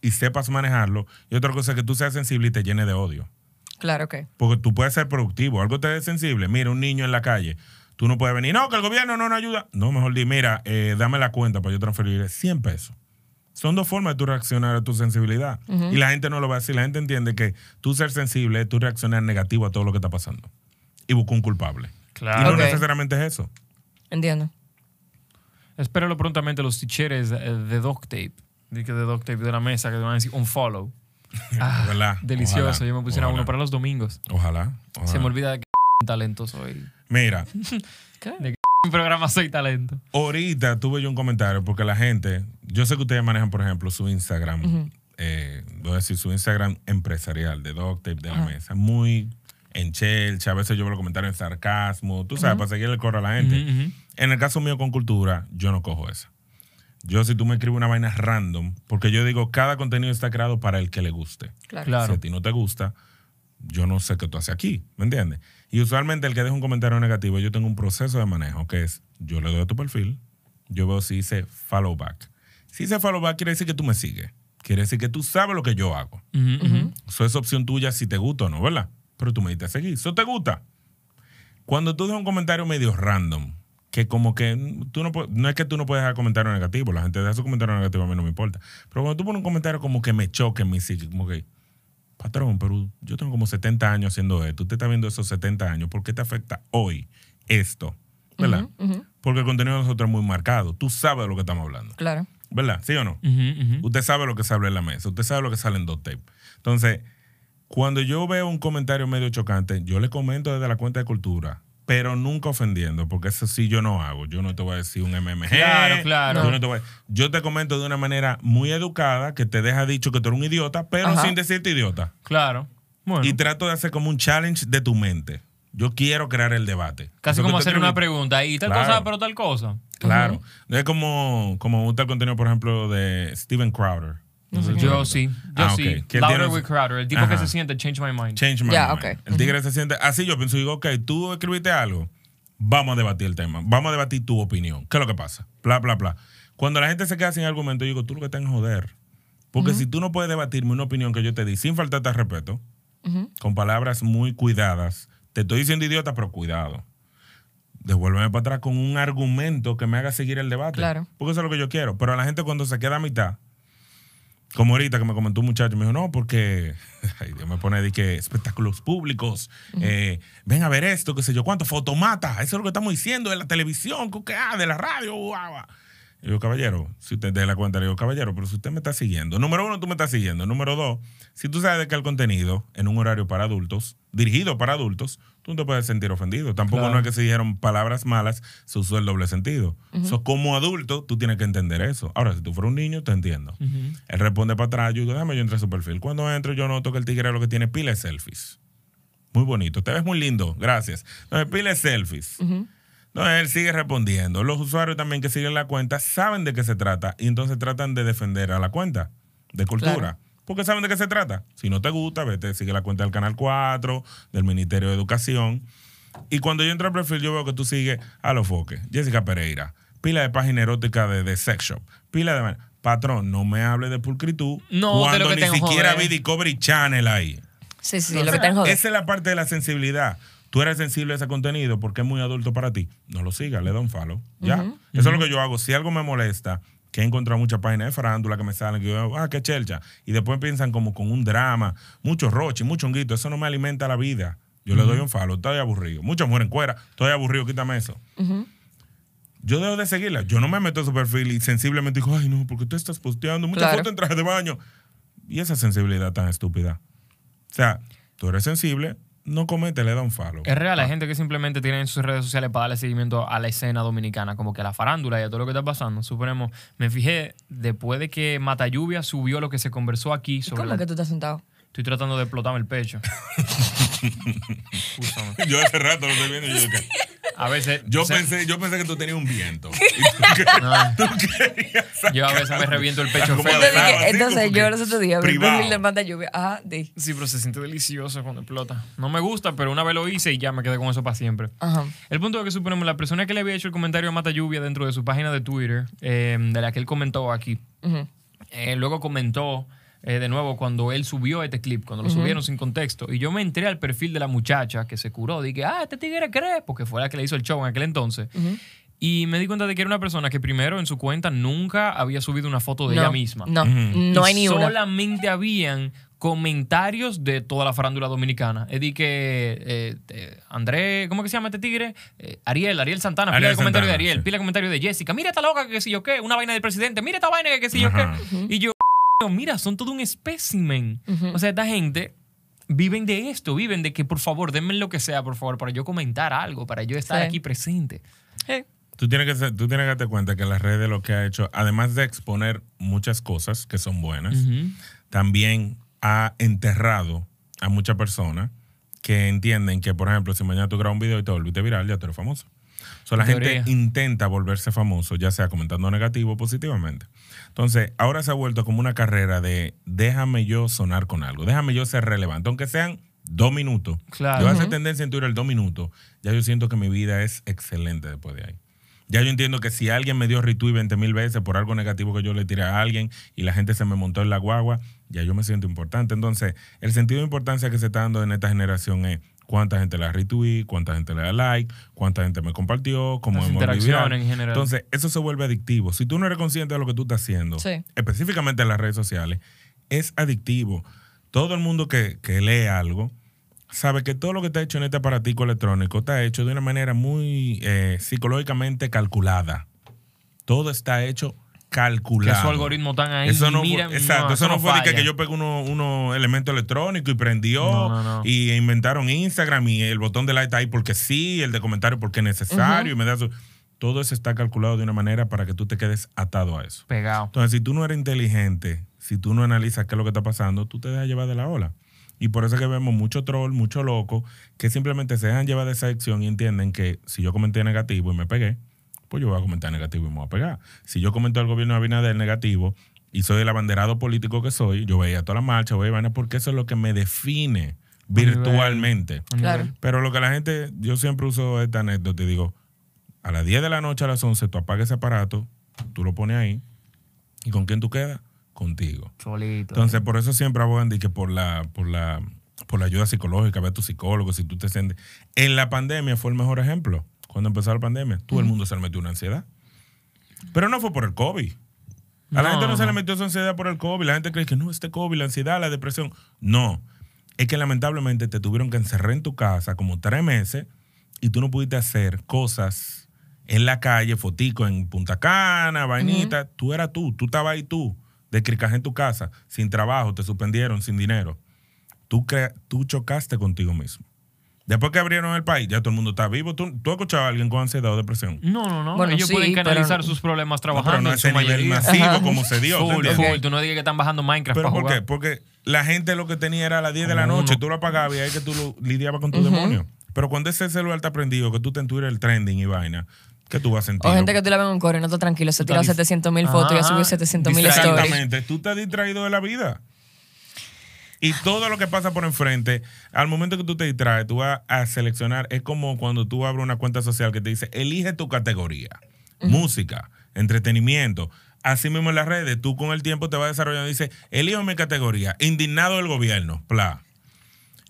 y sepas manejarlo, y otra cosa es que tú seas sensible y te llene de odio.
Claro que.
Porque tú puedes ser productivo, algo te es sensible. Mira, un niño en la calle, tú no puedes venir, no, que el gobierno no nos ayuda. No, mejor di, mira, eh, dame la cuenta para yo transferir 100 pesos. Son dos formas de tú reaccionar a tu sensibilidad. Y la gente no lo va a decir. La gente entiende que tú ser sensible es tú reaccionar negativo a todo lo que está pasando. Y busca un culpable.
Claro.
Y no necesariamente es eso.
Entiendo.
Espéralo prontamente los ticheres eh, de Doc Tape. De Doc Tape de la mesa que te van a decir un follow. Ah,
¿Verdad?
Delicioso.
Ojalá,
Yo me pusiera
ojalá.
uno para los domingos.
Ojalá. ojalá.
Se me olvida de que talento soy.
Mira,
¿Qué?
De en programa soy talento.
ahorita tuve yo un comentario porque la gente, yo sé que ustedes manejan, por ejemplo, su Instagram, eh, voy a decir su Instagram empresarial de Doctape de la mesa, muy en chelcha, a veces yo veo los comentarios en sarcasmo, tú sabes, para seguir el coro a la gente.
Ujú.
En el caso mío con cultura, yo no cojo esa. Yo si tú me escribes una vaina random, porque yo digo, cada contenido está creado para el que le guste.
Claro.
Claro.
Si a ti no te gusta, yo no sé qué tú haces aquí, ¿me entiendes? Y usualmente el que deja un comentario negativo, yo tengo un proceso de manejo, que es, yo le doy a tu perfil, yo veo si dice follow back. Si dice follow back, quiere decir que tú me sigues. Quiere decir que tú sabes lo que yo hago. Eso es opción tuya si te gusta o no, ¿verdad? Pero tú me diste a seguir. ¿Eso te gusta? Cuando tú dejas un comentario medio random, que como que tú no puedes, no es que tú no puedes dejar comentarios negativos, la gente deja su comentario negativo, a mí no me importa. Pero cuando tú pones un comentario como que me choque en mi psique, como que, patrón, pero yo tengo como 70 años haciendo esto, usted está viendo esos 70 años, ¿por qué te afecta hoy esto? ¿Verdad? Porque el contenido de nosotros es muy marcado. Tú sabes de lo que estamos hablando.
Claro.
¿Verdad? ¿Sí o no? Usted sabe lo que sale en la mesa, usted sabe lo que sale en dos tape. Entonces, cuando yo veo un comentario medio chocante, yo le comento desde la cuenta de cultura, pero nunca ofendiendo, porque eso sí yo no hago. Yo no te voy a decir un MMG.
Claro, claro.
Yo, no te voy a- yo te comento de una manera muy educada que te deja dicho que tú eres un idiota, pero
Ajá.
sin decirte idiota.
Claro. Bueno.
Y trato de hacer como un challenge de tu mente. Yo quiero crear el debate.
Casi
Eso
como hacer una pregunta. Y tal
Claro.
cosa, pero tal cosa.
Claro. Es como, como gusta el contenido, por ejemplo, de Steven Crowder. No sé si
Yo sí. Yo
Ah,
sí. Louder
tiene-
with Crowder. El tipo
Ajá.
que se siente Change My Mind.
Change my
Ya,
mind.
ok.
El tigre se siente. Así yo pienso, digo, ok, tú escribiste algo, vamos a debatir el tema, vamos a debatir tu opinión. ¿Qué es lo que pasa? Bla, bla, bla. Cuando la gente se queda sin argumento, yo digo, tú lo que estás en joder. Porque si tú no puedes debatirme una opinión que yo te di sin faltarte al respeto, con palabras muy cuidadas, te estoy diciendo idiota, pero cuidado. Devuélveme para atrás con un argumento que me haga seguir el debate.
Claro.
Porque eso es lo que yo quiero. Pero a la gente cuando se queda a mitad, como ahorita que me comentó un muchacho, me dijo, no, porque ay, Dios me pone de que espectáculos públicos, eh, ven a ver esto, qué sé yo, cuánto, fotomata, eso es lo que estamos diciendo de la televisión, que, ah, de la radio, guau, guau". Y yo, caballero, si usted de la cuenta, le digo, caballero, pero si usted me está siguiendo, número uno, tú me estás siguiendo, número dos, si tú sabes de que el contenido en un horario para adultos, dirigido para adultos, tú no te puedes sentir ofendido. Tampoco
Claro.
no es que se dijeron palabras malas, se usó el doble sentido. So, como adulto, tú tienes que entender eso. Ahora, si tú fueras un niño, te entiendo. Él responde para atrás, yo digo, déjame yo entrar a su perfil. Cuando entro, yo noto que el tigre lo que tiene pila de selfies. Muy bonito. Te ves muy lindo, gracias. No, pila de selfies. No, él sigue respondiendo. Los usuarios también que siguen la cuenta saben de qué se trata y entonces tratan de defender a la cuenta de cultura.
Claro.
Porque saben de qué se trata. Si no te gusta, vete, sigue la cuenta del Canal 4, del Ministerio de Educación. Y cuando yo entro al perfil, yo veo que tú sigues a los foques. Jessica Pereira, pila de página erótica de, de sex shop, pila de... Patrón, no me hable de pulcritud
No, de
cuando
lo que
ni
tengo,
siquiera vi Discovery Channel ahí.
Sí, sí, sí, lo que tengo.
Esa es la parte de la sensibilidad. Tú eres sensible a ese contenido porque es muy adulto para ti. No lo sigas, le da un follow. Ya. Eso es lo que yo hago. Si algo me molesta, que he encontrado muchas páginas de farándula que me salen, que yo, ah, qué chelcha. Y después piensan como con un drama, mucho roche, mucho honguito. Eso no me alimenta la vida. Yo le doy un follow, estoy aburrido. Muchas mueren cuera, estoy aburrido, quítame eso. Yo debo de seguirla. Yo no me meto a su perfil y sensiblemente digo, ay, no, porque tú estás posteando muchas
Claro.
fotos en traje de baño. Y esa sensibilidad tan estúpida. O sea, tú eres sensible, no comete, le da un follow.
Es real, hay gente que simplemente tiene en sus redes sociales para darle seguimiento a la escena dominicana, como que a la farándula y a todo lo que está pasando. Suponemos, me fijé después de que Mata Lluvia subió lo que se conversó aquí sobre
¿Cómo
la-
que tú estás sentado?
Estoy tratando de explotarme el pecho.
Yo hace rato lo estoy viendo y yo dije,
A veces.
Yo,
o sea,
pensé, yo pensé que tú tenías un viento. Y tú, que-
no,
tú
yo a veces me reviento el pecho
Como
feo.
de
Entonces, entonces yo
que
los otros días vi Manda Lluvia. Ajá, de.
Sí, pero se siente delicioso cuando explota. No me gusta, pero una vez lo hice y ya me quedé con eso para siempre.
Ajá.
El punto es que suponemos la persona que le había hecho el comentario a Mata Lluvia dentro de su página de Twitter, eh, de la que él comentó aquí, eh, luego comentó eh, de nuevo cuando él subió este clip, cuando lo subieron sin contexto, y yo me entré al perfil de la muchacha que se curó, dije, ah, este tigre cree, porque fue la que le hizo el show en aquel entonces. Y me di cuenta de que era una persona que primero en su cuenta nunca había subido una foto de
no,
ella misma.
No, no hay ni una.
Solamente habían comentarios de toda la farándula dominicana. Es decir, que eh, eh, André, ¿cómo que se llama este tigre? Eh, Ariel, Ariel Santana, pila de comentario de Ariel,
sí.
pila de comentario de Jessica. Mira esta loca que qué sé yo qué, una vaina del presidente. Mira esta vaina que qué sé yo qué. Y yo, mira, son todo un espécimen. O sea, esta gente viven de esto, viven de que por favor, denme lo que sea, por favor, para yo comentar algo, para yo estar
Sí.
aquí presente.
Sí.
Tú tienes, que, ser- tú tienes que darte cuenta que las redes lo que ha hecho, además de exponer muchas cosas que son buenas, también ha enterrado a muchas personas que entienden que, por ejemplo, si mañana tú grabas un video y te volviste viral, ya tú eres famoso. O sea, la
En
gente intenta volverse famoso, ya sea comentando negativo o positivamente. Entonces, ahora se ha vuelto como una carrera de déjame yo sonar con algo, déjame yo ser relevante, aunque sean dos minutos.
Claro.
Yo hace tendencia en Twitter dos minutos, ya yo siento que mi vida es excelente después de ahí. Ya yo entiendo que si alguien me dio retweet 20 mil veces por algo negativo que yo le tiré a alguien y la gente se me montó en la guagua, ya yo me siento importante. Entonces, el sentido de importancia que se está dando en esta generación es cuánta gente le da retweet, cuánta gente le da like, cuánta gente me compartió, cómo
Las
hemos
interacciones en general.
Entonces, eso se vuelve adictivo. Si tú no eres consciente de lo que tú estás haciendo,
Sí.
específicamente en las redes sociales, es adictivo. Todo el mundo que, que lee algo sabe que todo lo que está hecho en este aparatico electrónico está hecho de una manera muy eh, psicológicamente calculada. Todo está hecho
Que
calculado.
su algoritmo tan ahí.
Eso no
mira,
fue, exacto, eso, no, fue de que,
falla.
que yo pegué unos uno elementos electrónicos y prendió
No, no, no.
y inventaron Instagram y el botón de like está ahí porque sí, el de comentario porque es necesario y me da su- Todo eso está calculado de una manera para que tú te quedes atado a eso.
Pegado.
Entonces, si tú no eres inteligente, si tú no analizas qué es lo que está pasando, tú te dejas llevar de la ola. Y por eso es que vemos mucho troll, mucho loco, que simplemente se dejan llevar de esa acción y entienden que si yo comenté negativo y me pegué, pues yo voy a comentar negativo y me voy a pegar. Si yo comento al gobierno de Abinader negativo y soy el abanderado político que soy, yo veía toda la marcha, voy a vaina porque eso es lo que me define virtualmente.
Claro.
Pero lo que la gente, yo siempre uso esta anécdota y digo, a las 10 de la noche a las 11 tú apagas ese aparato, tú lo pones ahí, ¿y con quién tú quedas? Contigo.
Solito.
Entonces, por eso siempre abogan de que por la, por la, por la ayuda psicológica, ve a tu psicólogo, si tú te sientes. En la pandemia fue el mejor ejemplo. Cuando empezó la pandemia, todo el mundo se le metió una ansiedad. Pero no fue por el COVID. A la
No,
gente no, se le metió esa ansiedad por el COVID. La gente cree que no, este COVID, la ansiedad, la depresión. No. Es que lamentablemente te tuvieron que encerrar en tu casa como tres meses y tú no pudiste hacer cosas en la calle, fotico en Punta Cana, vainita. Tú eras tú, tú estabas ahí tú, de cricaje en tu casa, sin trabajo, te suspendieron, sin dinero. Tú, tú chocaste contigo mismo. Después que abrieron el país, ya todo el mundo está vivo. ¿Tú, tú has escuchado a alguien con ansiedad o depresión?
No, no, no.
Bueno,
Ellos
sí,
pueden canalizar
pero-
sus problemas
No,
trabajando
pero no
en su
ese nivel
mayoría.
masivo
Ajá.
como se dio. ¿te
Full. Tú no digas que están bajando Minecraft
¿Pero
para
por
jugar.
qué? Porque la gente lo que tenía era a las 10 de la noche,
uno.
tú lo apagabas y ahí que tú lo lidiabas con tu demonio. Pero cuando ese celular está prendido, que tú te en Twitter el trending y vaina, ¿qué tú vas a sentir?
O gente que tú la ves en un coro y no está tranquilo, se
estás dis-
700 mil fotos y ha subido 700 mil
Distraído.
stories.
Exactamente, tú estás distraído de la vida. Y todo lo que pasa por enfrente, al momento que tú te distraes, tú vas a seleccionar, es como cuando tú abres una cuenta social que te dice, elige tu categoría, música, entretenimiento. Así mismo en las redes, tú con el tiempo te vas desarrollando y dices, elijo mi categoría, indignado del gobierno, pla.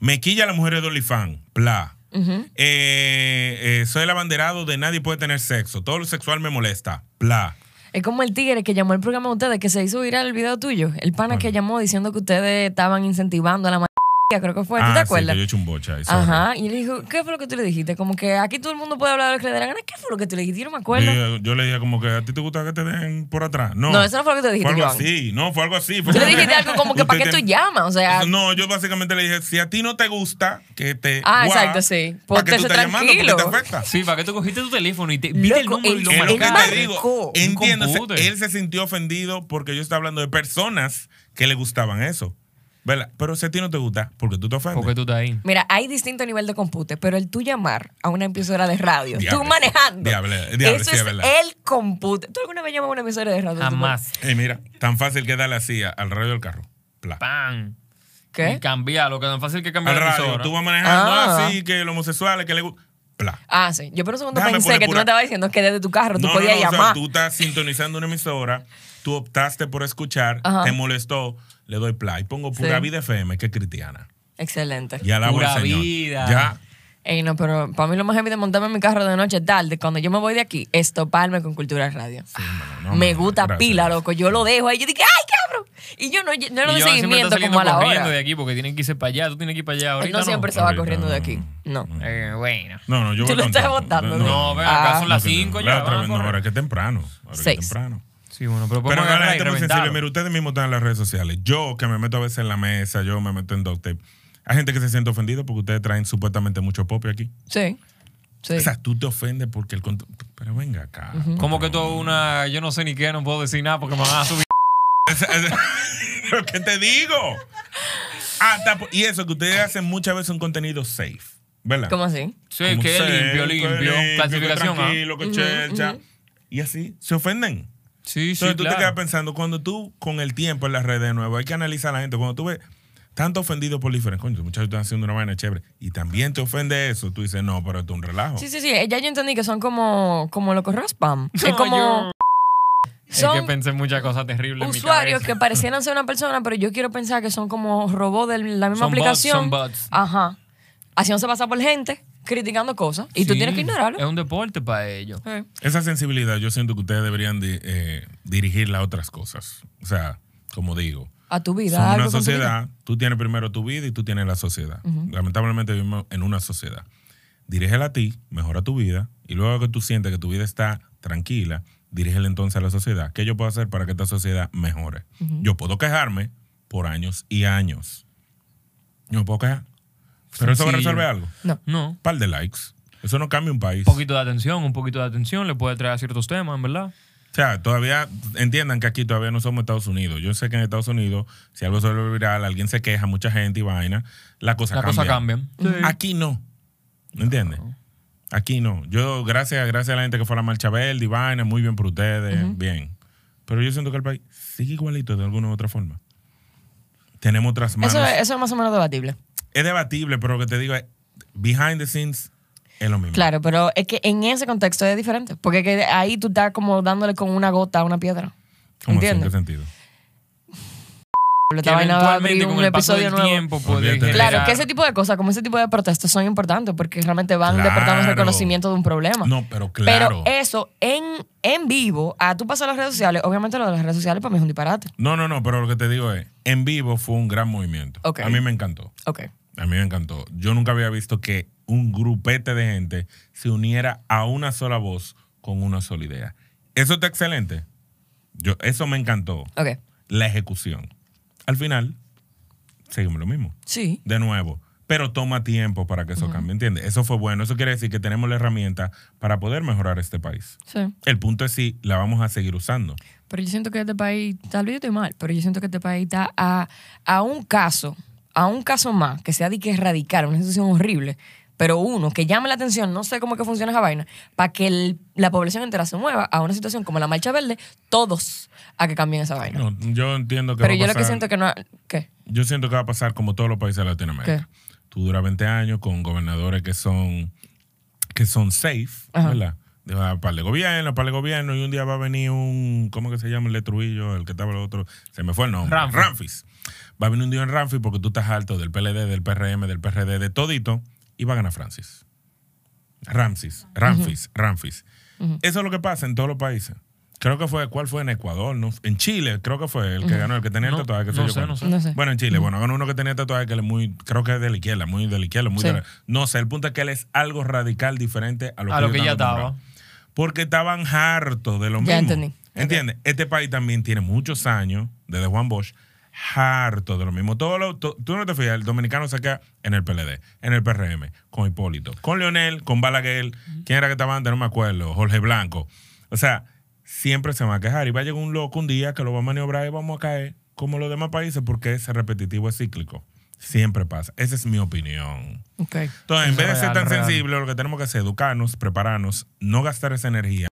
Me quilla la mujer de OnlyFans, pla. Eh, eh, soy el abanderado de nadie puede tener sexo, todo lo sexual me molesta, pla.
Es como el tigre que llamó el programa de ustedes, que se hizo viral el video tuyo. El pana que llamó diciendo que ustedes estaban incentivando a la creo que fue. ¿Tú
Ah,
te
sí,
acuerdas?
que yo he hecho un bocha.
Ajá. Y le dijo, ¿qué fue lo que tú le dijiste? Como que aquí todo el mundo puede hablar de lo que le dé la gana. ¿Qué fue lo que tú le dijiste? Yo no me acuerdo.
Yo, yo le dije como que a ti te gusta que te den por atrás. No,
No, eso no fue lo que te dijiste,
Fue algo así, no, fue algo así. Fue
Tú le dijiste algo como que, ¿para qué tú llamas? O sea,
No, yo básicamente le dije, si a ti no te gusta que te.
Ah,
guau,
exacto, sí.
¿Para qué tú estás llamando? Porque
tranquilo.
te afecta.
Sí, ¿para qué tú cogiste tu teléfono y te viste el número y lo
Es que te digo.
computer.
él se sintió ofendido porque yo estaba hablando de personas que le gustaban eso. ¿Verdad? Pero si a ti no te gusta, porque tú te ofendes.
Porque tú estás ahí.
Mira, hay distinto nivel de compute, pero el tú llamar a una emisora de radio,
Diable.
tú manejando,
Diable, diable,
eso
sí, es verdad.
el compute. ¿Tú alguna vez llamas a una emisora de radio?
Jamás.
Ey, mira, tan fácil que darle así al radio del carro. Pla.
¡Pam! Y
¿Qué?
cambiarlo, que tan fácil que cambiar
Al
la
radio, tú vas manejando
Ah.
así, que los homosexuales que le gustan. Pla.
Ah, sí. Yo por un segundo
Déjame
pensé que tú
pura-
me estabas diciendo que desde tu carro tú
No,
podías
no, no, o sea,
llamar.
tú estás sintonizando una emisora, tú optaste por escuchar,
Ajá.
te molestó, le doy play, pongo pura
Sí.
vida FM, que es cristiana.
Excelente.
Y alabo
Pura
al Señor.
vida.
Ya.
Ey, no, pero para mí lo más heavy de montarme en mi carro de noche tarde, cuando yo me voy de aquí, es toparme con Cultura Radio.
Sí, mano, no,
me
mano,
gusta
gracias.
pila, loco. Yo lo dejo ahí. Yo digo, ¡ay, cabrón! Y yo no, no le
Y
doy seguimiento como a la hora.
de aquí porque tienen que irse para allá. Tú tienes que ir para allá
Él
ahorita.
no siempre se va
Ahorita
corriendo de
no.
aquí. No.
Eh, bueno.
No, no, yo
Tú lo estás
todo.
botando,
No, ven acá,
Ah.
son las
No, que no.
5
La
ya.
no, ahora es que es temprano. Ahora que
Seis.
es temprano.
Sí, bueno, pero
Pero no, la gente muy sensible. Mira, ustedes mismos están en las redes sociales. Yo, que me meto a veces en la mesa, yo me meto en Doctape. Hay gente que se siente ofendido porque ustedes traen supuestamente mucho pop aquí.
Sí. Sí.
O sea, tú te ofendes porque el... Pero venga acá.
Como que tú una. Yo no sé ni qué, no puedo decir nada porque me van a subir.
Lo que te digo. Po- y eso, que ustedes hacen muchas veces un contenido safe. ¿Verdad?
¿Cómo así?
Sí,
Como
que
safe,
limpio,
que
limpio.
limpio,
Clasificación.
Que
¿ah?
tranquilo, que chelcha. Y así, se ofenden.
Sí, sí,
Entonces tú
claro.
te quedas pensando, cuando tú, con el tiempo en las redes de nuevo, hay que analizar a la gente. Cuando tú ves tanto ofendido por diferentes, coño, los muchachos están haciendo una vaina chévere, y también te ofende eso, tú dices, no, pero esto es un relajo.
Sí, sí, sí. Ya yo entendí que son como, como los correos spam. es
No,
como.
yo- Es que
Son
pensé muchas cosas terribles en mi
usuarios que parecieran ser una persona, pero yo quiero pensar que son como robots de la misma
Son bots,
aplicación.
son bots.
Ajá. Haciéndose pasar por gente, criticando cosas. Y tú tienes que ignorarlo.
Es un deporte para ellos.
Sí.
Esa sensibilidad yo siento que ustedes deberían di- eh, dirigirla a otras cosas. O sea, como digo,
A tu vida.
somos una
vida.
sociedad, tú tienes primero tu vida y tú tienes la sociedad. Lamentablemente vivimos en una sociedad. Dirígela a ti, mejora tu vida, y luego que tú sientes que tu vida está tranquila, dirígela entonces a la sociedad. ¿Qué yo puedo hacer para que esta sociedad mejore? Yo puedo quejarme por años y años. Yo me puedo quejar. Pero eso va a
Sencillo.
resolver algo.
No.
No.
par de likes. Eso no cambia un país.
Un poquito de atención, un poquito de atención le puede traer a ciertos temas, en verdad.
O sea, todavía entiendan que aquí todavía no somos Estados Unidos. Yo sé que en Estados Unidos, si algo se vuelve viral, alguien se queja, mucha gente y vaina, la cosa
Las
cambia.
cosas cambian.
Aquí no. ¿Me entiendes? Aquí no. Yo, gracias, gracias a la gente que fue a la marcha verde y vaina, muy bien por ustedes, bien. Pero yo siento que el país sigue igualito de alguna u otra forma. Tenemos otras manos.
Eso, es- eso es más o menos debatible.
Es debatible, pero lo que te digo es, behind the scenes es lo mismo.
Claro, pero es que en ese contexto es diferente. Porque que ahí tú estás como dándole con una gota a una piedra.
¿Cómo así? ¿En
¿Entiendes?
qué sentido?
Que
Esta vaina va a abrir
eventualmente con
un
el paso
episodio
del
nuevo.
tiempo puede
Claro, que ese tipo de cosas, como ese tipo de protestas son importantes porque realmente van
Claro.
despertando el reconocimiento de un problema.
No, pero claro.
Pero eso en, en vivo, a tú pasas a las redes sociales, obviamente lo de las redes sociales para mí es un disparate.
No, no, no, pero lo que te digo es, en vivo fue un gran movimiento. A mí me encantó.
Ok.
A mí me encantó. Yo nunca había visto que un grupete de gente se uniera a una sola voz con una sola idea. Eso está excelente. Yo, eso me encantó.
Ok.
La ejecución. Al final, seguimos lo mismo.
Sí.
De nuevo. Pero toma tiempo para que eso cambie, ¿entiendes? Eso fue bueno. Eso quiere decir que tenemos la herramienta para poder mejorar este país.
Sí.
El punto es si la vamos a seguir usando.
Pero yo siento que este país, tal vez yo estoy mal, pero yo siento que este país está a, a un caso, a un caso más, que sea de que erradicar una situación horrible, pero uno que llame la atención, no sé cómo es que funciona esa vaina, para que el- la población entera se mueva a una situación como la marcha verde, todos a que cambien esa vaina.
No, yo entiendo que
pero
va a
yo lo que
pasar-
siento que no... ¿Qué?
Yo siento que va a pasar como todos los países de Latinoamérica. Tú duras 20 años con gobernadores que son que son safe,
Ajá.
¿verdad? Para el gobierno, para el gobierno, y un día va a venir un, ¿cómo que se llama el de Trujillo? El que estaba el otro, se me fue el nombre.
Ramfis.
Ramfis. Va a venir un día en Ramfis porque tú estás alto del PLD, del PRM, del PRD, de todito, y va a ganar Francis. Ramsis, Ramfis, Ramfis. Eso es lo que pasa en todos los países. Creo que fue, ¿cuál fue en Ecuador? No, en Chile, creo que fue el que ganó, el que tenía el tatuaje. que
no sé, no sé.
No sé.
Bueno, en Chile, bueno, ganó uno que tenía tatuaje que él es muy, creo que es de la izquierda, muy de la izquierda, muy
Sí.
de la- No sé, el punto es que él es algo radical diferente a lo que,
A lo
ellos
que ya estaba.
Porque estaban hartos de lo mismo. ¿Entiendes? Este país también tiene muchos años, desde Juan Bosch, harto de lo mismo. Todo lo, to- tú no te fijas, el dominicano se queda en el PLD, en el PRM, con Hipólito, con Leonel, con Balaguer, ¿quién era que estaba antes? No me acuerdo, Jorge Blanco. O sea, siempre se va a quejar y va a llegar un loco un día que lo va a maniobrar y vamos a caer como los demás países porque es repetitivo, es cíclico. Siempre pasa. Esa es mi opinión.
Ok.
Entonces, en vez de ser tan
real.
sensible, lo que tenemos que hacer es educarnos, prepararnos, no gastar esa energía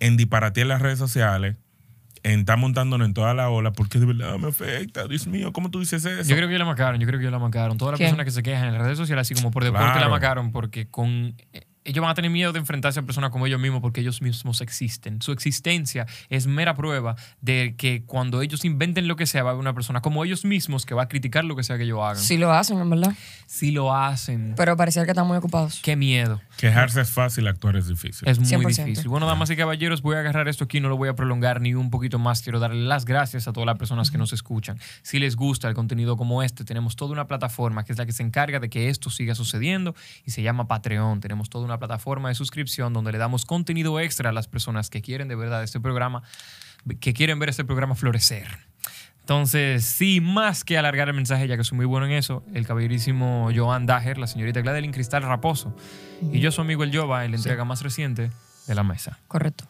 en disparatear las redes sociales, en estar montándonos en toda la ola, porque de verdad me afecta. Dios mío, ¿cómo tú dices eso?
Yo creo que ya la marcaron, yo creo que ya la marcaron. Todas las personas que se quejan en las redes sociales, así como por deporte,
Claro.
la marcaron porque con eh, ellos van a tener miedo de enfrentarse a personas como ellos mismos porque ellos mismos existen. Su existencia es mera prueba de que cuando ellos inventen lo que sea, va a haber una persona como ellos mismos que va a criticar lo que sea que ellos hagan.
Sí lo hacen, en verdad.
Si lo hacen,
Pero parecía que están muy ocupados.
qué miedo.
Quejarse es fácil, actuar es difícil.
Es muy
100%.
difícil. Bueno, damas y caballeros, voy a agarrar esto aquí, no lo voy a prolongar ni un poquito más. Quiero darle las gracias a todas las personas que nos escuchan. Si les gusta el contenido como este, tenemos toda una plataforma que es la que se encarga de que esto siga sucediendo y se llama Patreon. Tenemos toda una plataforma de suscripción donde le damos contenido extra a las personas que quieren de verdad este programa, que quieren ver este programa florecer. Entonces, sí, más que alargar el mensaje, ya que soy muy bueno en eso, el caballerísimo Joan Dager, la señorita Gladeline Cristal Raposo y yo, su amigo el Jova, en la entrega más reciente de la mesa.
Correcto.